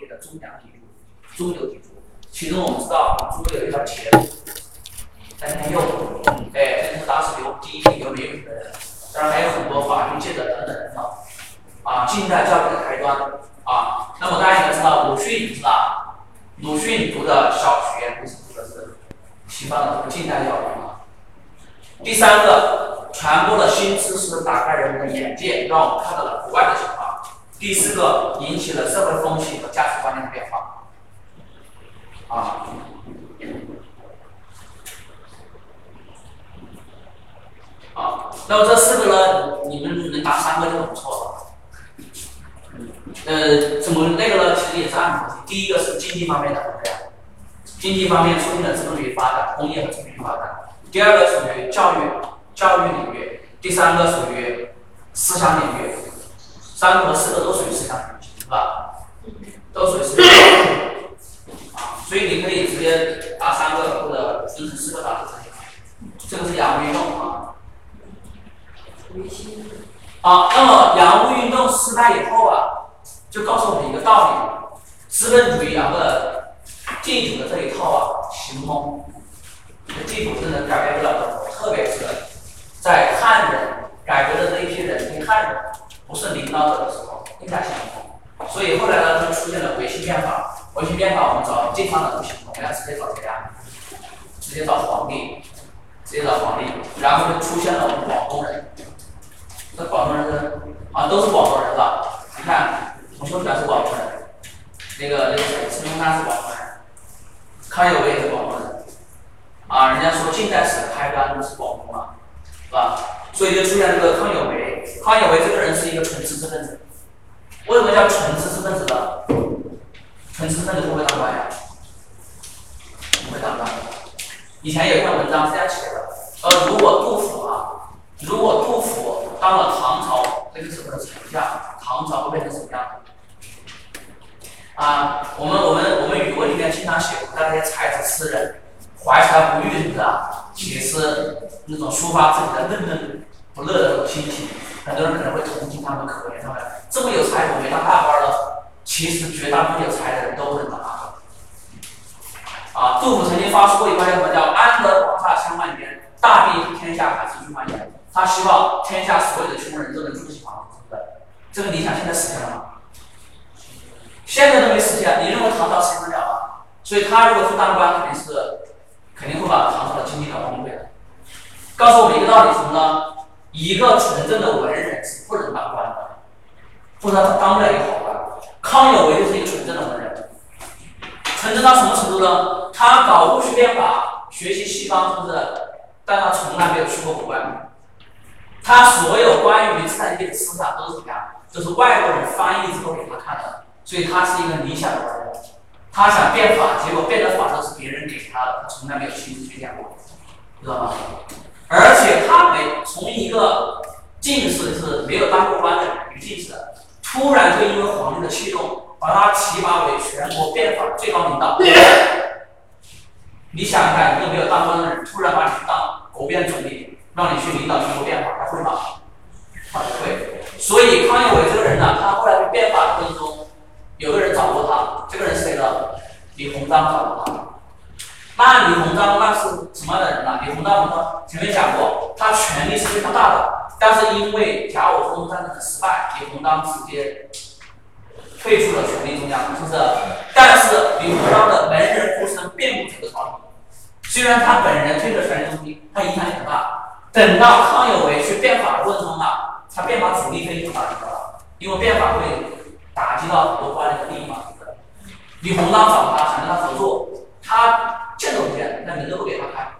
业的中梁砥柱、中流砥柱。其中我们知道，中国有一条铁路，在天佑，哎，这是当时留第一批留美语的人。当然还有很多法律界的等等人啊，啊，近代教育的开端啊。那么大家应该知道，鲁迅是吧？鲁迅读的小学不是读的是西方的近代教育啊。第三个，传播了新知识，打开人们的眼界，让我们看到了国外的情况。第四个，引起了社会风气和价值观念的变化。啊。好，那么这四个呢，你们能答三个就很不错了。呃，怎么那个呢？其实也是按逻辑。第一个是经济方面的，对不对？经济方面促进了资本主义发展，工业和资本主义发展。第二个属于教育，教育领域。第三个属于思想领域。三个和四个都属于思想是吧？都属于思想所以你可以直接答三个或者分成四个答都可以。这个是洋务运动啊。好，那么洋务运动失败以后啊，就告诉我们一个道理：资本主义啊，不，地主的这一套啊行不通。地主真的改变不了的，特别是在汉人改革的这一批人对汉人不是领导者的时候，更加行不通。所以后来呢，就出现了维新变法。维新变法，我们找地方的不行，我们要直接找谁呀？直接找皇帝，直接找皇帝，然后就出现了我们广东人。这广东人是啊，都是广东人是吧？你看，洪秀全是广东人，那个那个谁，孙中山是广东人，康有为也是广东人，啊，人家说近代史的开端是广东嘛，是吧？所以就出现这个康有为。康有为这个人是一个纯知识分子。为什么叫纯知识分子呢？纯知识分子不会当官呀？不会当官。以前有一篇文章是这样写的：呃，如果杜甫啊，如果杜甫当了唐朝那个时候的丞相，唐朝会变成什么样啊，我们我们我们语文里面经常写古代那些才子诗人，怀才不遇，是不是啊？写诗那种抒发自己的闷闷不乐的那种心情，很多人可能会同情他们，可怜他们，这么有才，怎么没当大官呢？其实绝大部分有才的人都不能当大官。啊，杜甫曾经发出过一句话，什么叫“安得广厦千万间，大庇天下寒士俱欢颜”。他希望天下所有的穷人都能住得起房子，对不对？这个理想现在实现了吗？现在都没实现，你认为唐朝实现得了吗？所以他如果去当官，肯定是肯定会把唐朝的经济搞崩溃的。告诉我们一个道理，什么呢？一个纯正的文人是不能当官的，不然他当不了一个好官。康有为就是一个纯正的文人，纯正到什么程度呢？他搞戊戌变法，学习西方，是不是？但他从来没有去过国外。他所有关于资产阶级的思想都是怎么样？都是外国人翻译之后给他看的。所以他是一个理想的文人。他想变法，结果变的法都是别人给他的，他从来没有亲自去变过，知道吗？而且他没从一个进士是没有当过官的女进士。突然就因为皇帝的器重，把他提拔为全国变法最高领导。你想一看，一个没有当官的人，突然把你当国变总理，让你去领导全国变法，他会吗？他不会。所以康有为这个人呢，他后来变法的过程中，有个人找过他，这个人是谁呢？李鸿章找过他。那李鸿章那是什么样的人呢？李鸿章我们前面讲过，他权力是非常大的。但是因为甲午中战争的失败，李鸿章直接退出了权力中央，是不是？但是李鸿章的门人呼声遍布整个朝廷。虽然他本人退出权力中心，他影响力很大。等到康有为去变法的过程中啊，他变法主力非常大，因为变法会打击到很多官吏的利益嘛，是不是？李鸿章找他，想跟他合作，他见都不见，那门都不给他开，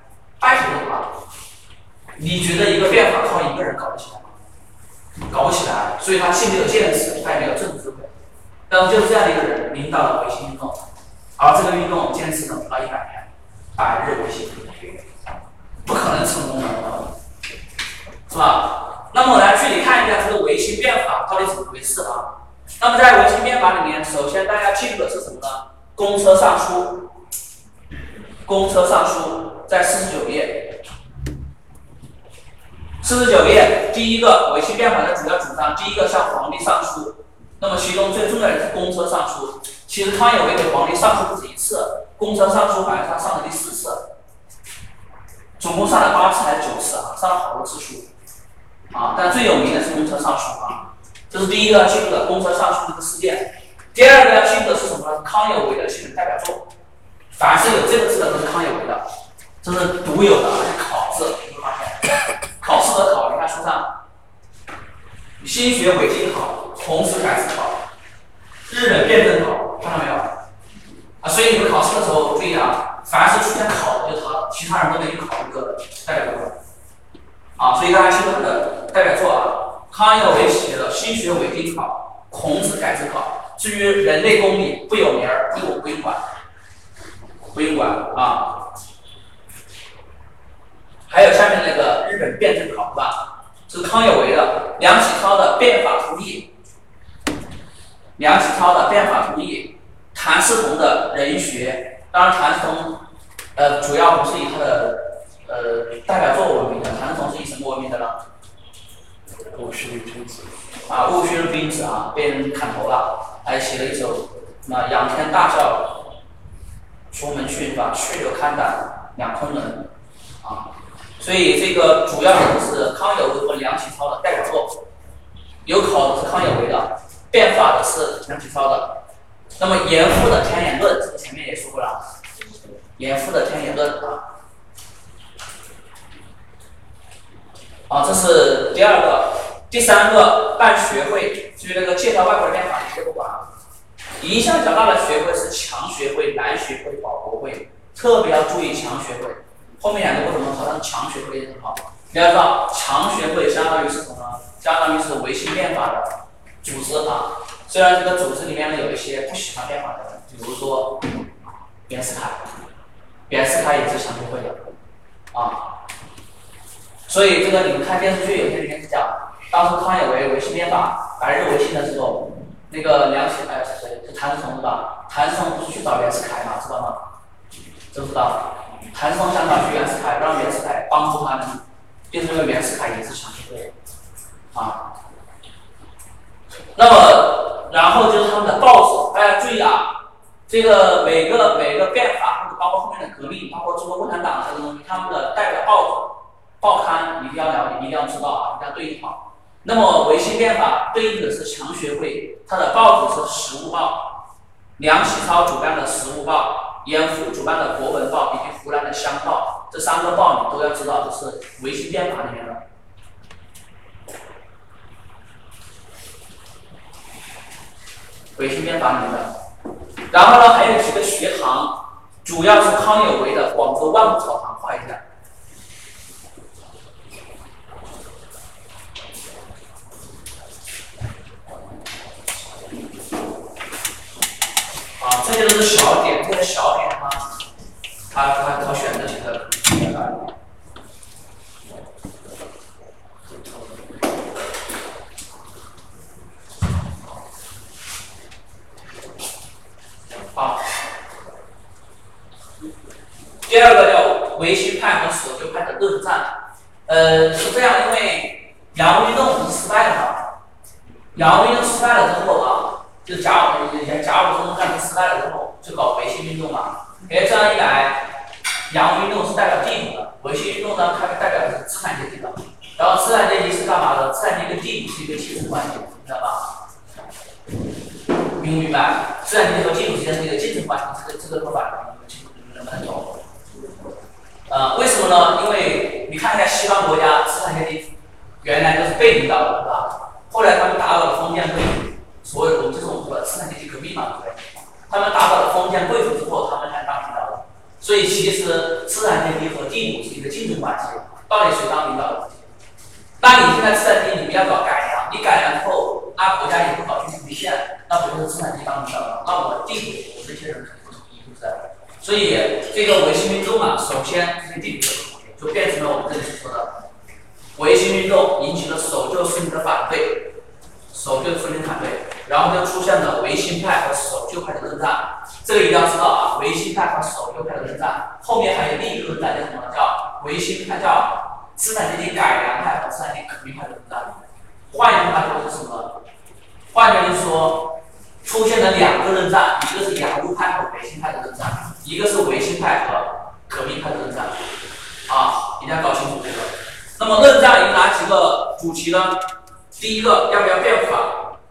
掰扯都不拉。你觉得一个变法靠一个人搞得起来吗？搞不起来，所以他既没有见识，他也没有政治智慧。但是就是这样的一个人领导了维新运动，而这个运动坚持了不到一百年，百日维新，不可能成功的，是吧？那么我来具体看一下这个维新变法到底怎么回事啊？那么在维新变法里面，首先大家记住的是什么呢？公车上书，公车上书在四十九页。四十九页，第一个维新变法的主要主张，第一个向皇帝上书。那么其中最重要的是公车上书。其实康有为给皇帝上书不止一次，公车上书好像他上了第四次，总共上了八次还是九次啊？上了好多次书啊！但最有名的是公车上书啊，这是第一个要记住的公车上书这个事件。第二个要记住的是什么呢？康有为的基本代表作，凡是有这个字的都是康有为的，这是独有的，而且考字，你会发现，考试的考，你看书上。心学伪经考，孔子改字考，日本辩证考，看到没有？啊，所以你们考试的时候注意啊，凡是出现考的就他，其他人都没有考一个代表作。啊，所以大家记住他的代表作啊，康有为写的《心学伪经考》，孔子改制考。至于人类公理不有名儿，这个我不用管，不用管啊。还有下面那个日本辩证考，是吧？是康有为的，梁启超的变法图义，梁启超的变法图义，谭嗣同的人学，当然谭嗣同，呃，主要不是以他的呃代表作闻名的，谭嗣同是以什么闻名的呢？戊戌君子。啊，戊戌君子啊，被人砍头了，还写了一首什么仰天大笑出门去是吧？去留看胆两空人啊。所以这个主要的是康有为和梁启超的代表作，有考的是康有为的，变法的是梁启超的。那么严复的天演论，这个前面也说过了，严复的天演论啊。好，这是第二个，第三个办学会，至于那个介绍外国的变法，你就不管了。影响较大的学会是强学会、南学会、保国会，特别要注意强学会。后面两个为什么好像强学会很好？你要知道，强学会相当于是什么呢？相当于是维新变法的组织啊。虽然这个组织里面呢有一些不喜欢变法的人，比如说袁世凯，袁世凯也是强学会的啊。所以这个你们看电视剧有些里面是讲，当时康有为维新变法，白日维新的时候，那个梁启哎是谁？谭嗣同是吧？谭嗣同不是去找袁世凯吗？知道吗？知不知道？谭嗣同想找去袁世凯，让袁世凯帮助他们，变成了袁世凯也是强学会，啊。那么，然后就是他们的报纸，大家注意啊，这个每个每个变法或者包括后面的革命，包括中国共产党这个东西，他们的代表报纸、报刊一定要了解，一定要知道啊，一定要对应好。那么维新变法对应的是强学会，它的报纸是《时务报》，梁启超主办的《时务报》。严复主办的《国文报》以及湖南的《湘报》，这三个报你都要知道，这是维新变法里面的。维新变法里面的。然后呢，还有几个学堂，主要是康有为的广州万古草堂，画一下。啊，这个小点这个小点的话它它它选择几个好，第二个叫维新派和守旧派的论战，呃，是这样，因为洋务运动是失败了嘛，洋务运动失败了之后啊。就甲午以前甲午战争失败了之后，就搞维新运动嘛。哎，这样一来，洋务运动是代表地主的，维新运动呢，它代表的是资产阶级的。然后资产阶级是干嘛的？资产阶级跟地主是一个竞争关系，知道吧？明不明白？资产阶级和地主之间是一个竞争关系，这个这个说法你们你们能不能懂？呃，为什么呢？因为你看一下西方国家，资产阶级原来都是被领导的，是吧？后来他们打倒了封建贵族。所有的这种呃资产阶级革命嘛，对不对？他们打倒了封建贵族之后，他们才当领导的。所以其实资产阶级和地主是一个竞争关系，到底谁当领导的？那你现在资产阶级你们要搞改良，你改良之后，那国家也不搞均线，那不就是资产阶级当领导了？那我地主我这些人肯定不同意，是不是？所以这个维新运动啊，首先这些地主，就变成了我们这里说的维新运动引起了守旧势力的反对。守旧势力反对，然后就出现了维新派和守旧派的论战。这个一定要知道啊，维新派和守旧派的论战，后面还有另一个论战叫什么？叫维新派，叫资产阶级改良派和资产阶级革命派的论战。换一句话说是什么？换句话说，出现了两个论战，一个是洋务派和维新派的论战，一个是维新派和革命派的论战，啊，一定要搞清楚这个。那么论战有哪几个主题呢？第一个要不要变法？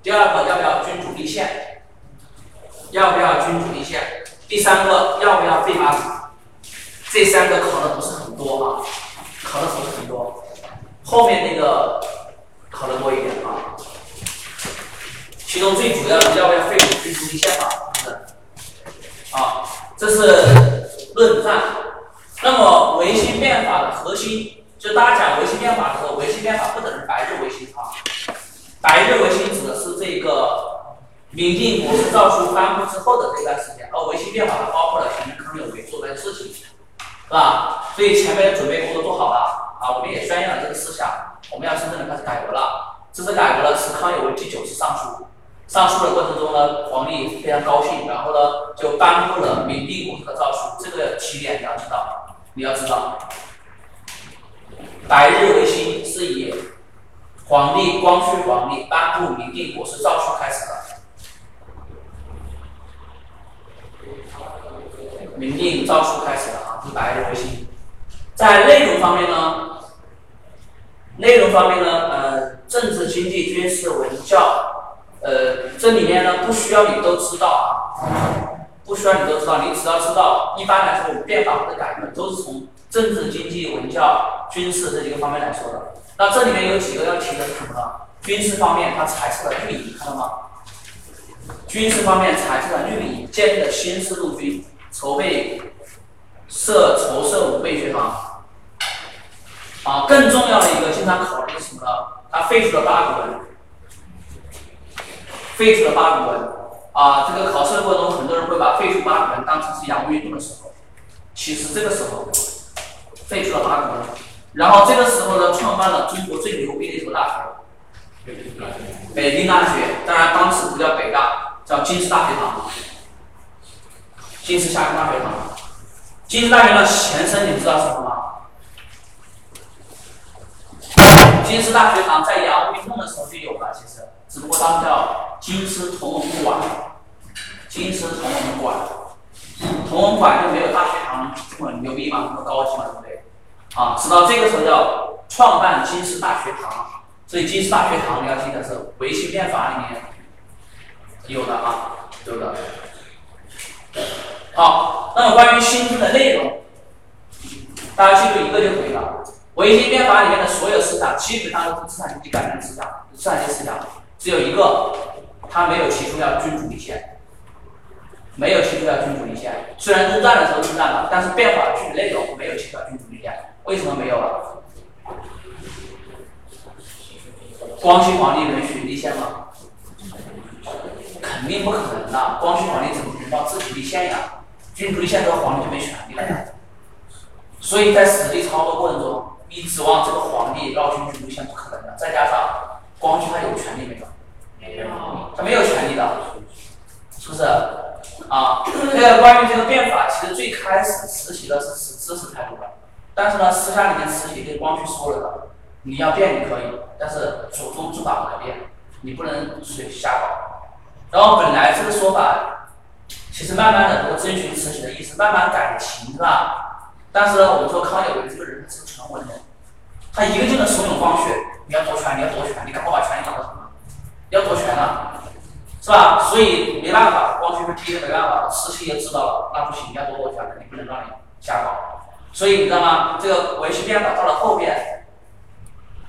第二个要不要君主立宪？要不要君主立宪？第三个要不要废八股？这三个考的不是很多啊，考的不是很多，后面那个考的多一点啊。其中最主要的要不要废除君主立宪法？是不是？啊，这是论战。那么维新变法的核心，就大家讲维新变法的时候，维新变法不等于白日维新啊。白日维新这个明定国事诏书颁布之后的这段时间，而维新变法它包括了前面康有为做的事情，是吧？所以前面的准备工作做好了啊，我们也宣扬了这个思想，我们要真正的开始改革了。这次改革呢是康有为第九次上书。上书的过程中呢，皇帝非常高兴，然后呢就颁布了明定国的诏书。这个起点你要知道，你要知道，白日维新是以皇帝光绪皇帝颁布明定国是诏书开始的。明定诏书开始的啊，一百日维新。在内容方面呢，内容方面呢，呃，政治、经济、军事、文教。呃，这里面呢不需要你都知道啊，不需要你都知道，你只要知道，一般来说我们变法或者改革都是从政治、经济、文教、军事这几个方面来说的。那这里面有几个要提的是什么呢？军事方面，它采取了绿营，看到吗？军事方面采取了绿营，建立了新式陆军，筹备设筹设武备学堂。啊，更重要的一个经常考虑是什么呢？它废除了八股文。废除了八股文啊，这个考试的过程中，很多人会把废除八股文当成是洋务运动的时候。其实这个时候废除了八股文，然后这个时候呢，创办了中国最牛逼的一所大学——北京大学。当然当时不叫北大，叫京师大学堂。京师下大学堂。京师大学的。前身你知道是什么吗？京师大学堂在洋务运动的。时候就有了，其实。只不过当时叫京师同文馆，京师同文馆，同文馆就没有大学堂这么牛逼嘛，这么高级嘛，对不对？啊，直到这个时候叫创办京师大学堂，所以京师大学堂你要记得是维新变法里面有的啊，有的。好，那么关于新制的内容，大家记住一个就可以了。维新变法里面的所有思想基本上都是资产阶级改革思想，资产阶级思想。只有一个，他没有提出要君主立宪，没有提出要君主立宪。虽然入战的时候入战了，但是变法的具体内容没有提出要君主立宪。为什么没有了？光绪皇帝允许立宪吗？肯定不可能的。光绪皇帝怎么能让自己立宪呀？君主立宪之后，皇帝就没权利了呀。所以在实际操作过程中，你指望这个皇帝让君主立宪不可能的。再加上光绪他有权利没有？他没有权利的，是不是？啊，这个关于这个变法，其实最开始实行的是持支持态度的，但是呢，私下里面实行跟光绪说了的，你要变你可以，但是祖宗之法不可变，你不能随瞎搞。然后本来这个说法，其实慢慢的我遵循慈禧的意思，慢慢改情是吧？但是呢，我们说康有为这个人是个纯文人，他一个劲的怂恿光绪，你要夺权，你要夺权，你赶快把权力搞到什么？要夺权了，是吧？所以没办法，光绪逼的没办法，慈禧也知道了，那不行，要夺我权了，你不能让你瞎搞。所以你知道吗？这个维新变法到了后边，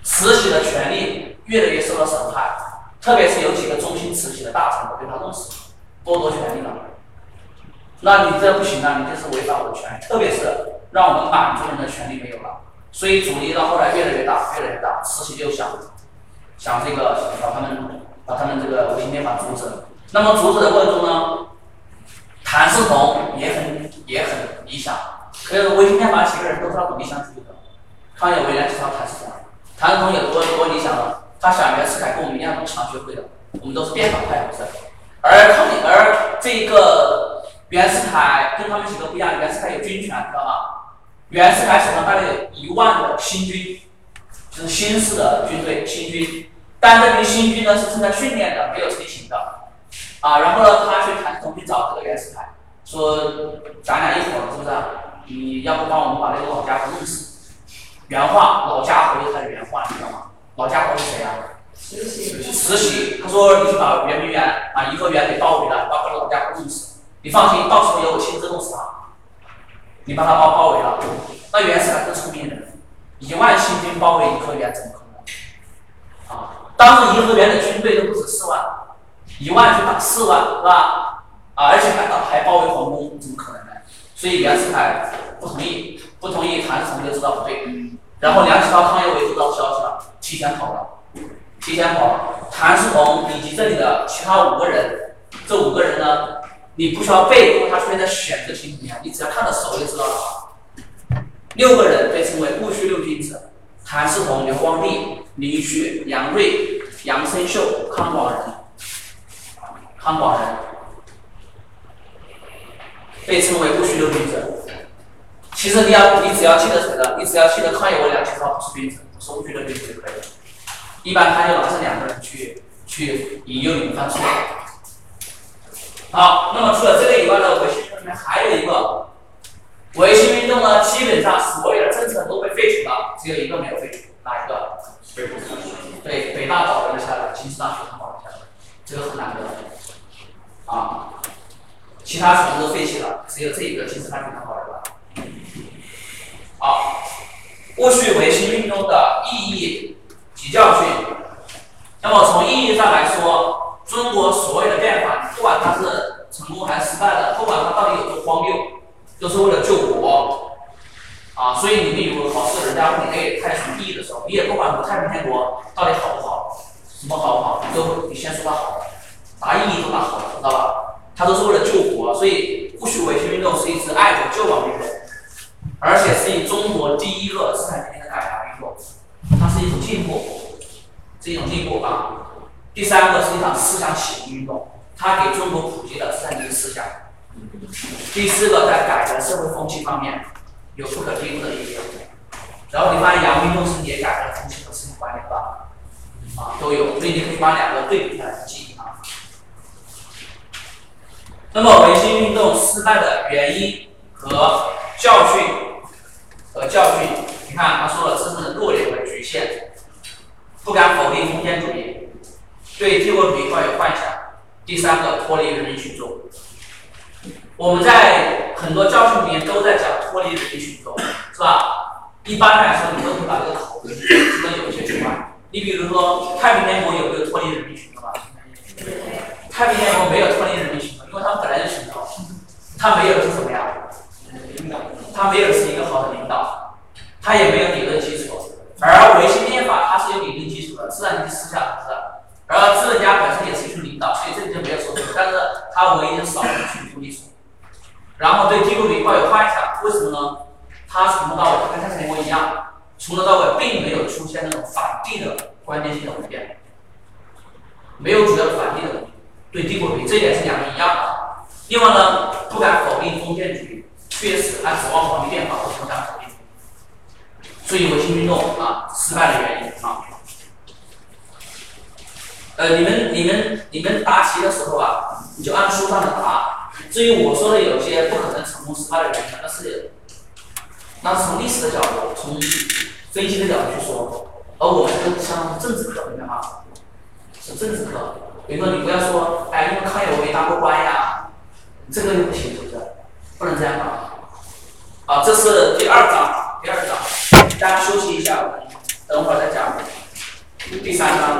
慈禧的权力越来越受到损害，特别是有几个忠心慈禧的大臣都被他弄死，剥夺权力了。那你这不行啊，你这是违反我的权利，特别是让我们满族人的权利没有了。所以阻力到后来越来越大，越来越大，慈禧就想想这个把他们。把他们这个维新变法阻止。那么阻止的过程中呢，谭嗣同也很也很理想。可是维新变法几个人都是那种理想主义的。康有为呢介绍谭嗣同，谭嗣同有多多理想了？他想袁世凯跟我们一样都强学会的，我们都是变法派，不是？而康而这个袁世凯跟他们几个不一样，袁世凯有军权，知道吗？袁世凯手上带了一万的新军，就是新式的军队新军。但这批新军呢是正在训练的，没有成型的，啊，然后呢，他去谭嗣同去找这个袁世凯，说咱俩一伙儿是不是？你要不帮我们把那个老家伙弄死？原话，老家伙就是他的原话，你知道吗？老家伙是谁啊？实习。实习。他说你去把圆明园啊颐和园给包围了，把这个老家伙弄死。你放心，到时候由我亲自弄死他。你把他包包围了，那袁世凯是聪明人，一万新军包围颐和园怎么可能？啊，当时颐和园的军队都不止四万，一万去打四万，是吧？啊，而且还打还包围皇宫，怎么可能？所以袁世凯不同意，不同意，谭嗣同就知道不对，然后梁启超、康有为就知道消息了，提前跑了，提前跑了。谭嗣同以及这里的其他五个人，这五个人呢？你不需要背，因为他出现在选择题里面，你只要看到手就知道了。六个人被称为戊戌六君子：谭嗣同、刘光第、林旭、杨锐、杨生秀、康广仁。康广仁被称为戊戌六君子。其实你要，你只要记得谁的，你只要记得康有为、梁启超不是君子，不是戊戌六君子就可以了。一般他就拿这两个人去去引诱你们犯错。好，那么除了这个以外呢，维新运动里面还有一个维新运动呢，基本上所有的政策都被废除了，只有一个没有废除，哪一个？对，北大保留了下来，京师大学它保留下来，这个很难得啊。其他全部都废弃了，只有这一个京师大学它保留了。好，戊戌维新运动的意义及教训。那么从意义上来说。中国所有的变法，不管它是成功还是失败的，不管它到底有多荒谬，都是为了救国啊！所以你们有个考试，人家问你 A 太什么意义的时候，你也不管说太平天国到底好不好，什么好不好，你都你先说它好，答意义都答好了，知道吧？它都是为了救国，所以戊戌维新运动是一次爱国救亡运动，而且是以中国第一个资产阶级的改良运动，它是一种进步，是一种进步啊！第三个是一场思想启蒙运动，它给中国普及了资产阶级思想。第四个在改革社会风气方面有不可低估的意义。然后你发现洋运动是也改革了风气和思想观念吧？啊，都有，所以你可以把两个对比起来记啊。那么维新运动失败和教训和教训，你看他说了，这是弱点和局限，不敢否定封建主义。对帝国主义抱有幻想。第三个，脱离人民群众。我们在很多教训里面都在讲脱离人民群众，是吧？一般来说，你都会把这个考虑，只能有一些除外。你比如说，太平天国有没有脱离人民群众啊？太平天国没有脱离人民群众，因为他们本来就群众，他没有是什么呀？他没有是一个好的领导，他也没有理论基础。而维新变法，它是有理论基础的，自然级思想是。而资本家本身也是一群领导，所以这里就没有说错。但是他唯一少了群众基础，然后对帝国主义抱有幻想，为什么呢？他从头到尾跟太平天国一样，从头到尾并没有出现那种反帝的关键性的文变，没有主要的反帝的对帝国主义，这一点是两个一样的。另外呢，不敢否定封建主义，确实按指望皇帝变法，不敢否定。所以维新运动啊失败的原因啊。呃，你们、你们、你们答题的时候啊，你就按书上的答。至于我说的有些不可能成功失败的原因，那是那是从历史的角度、从分析的角度去说。而我们是像政治课，你看啊，是政治课。比如说，你不要说，哎，因为康有为当过官呀，这个就不行，是不是？不能这样搞。好，这是第二章，第二章，大家休息一下，等会儿再讲。第三章。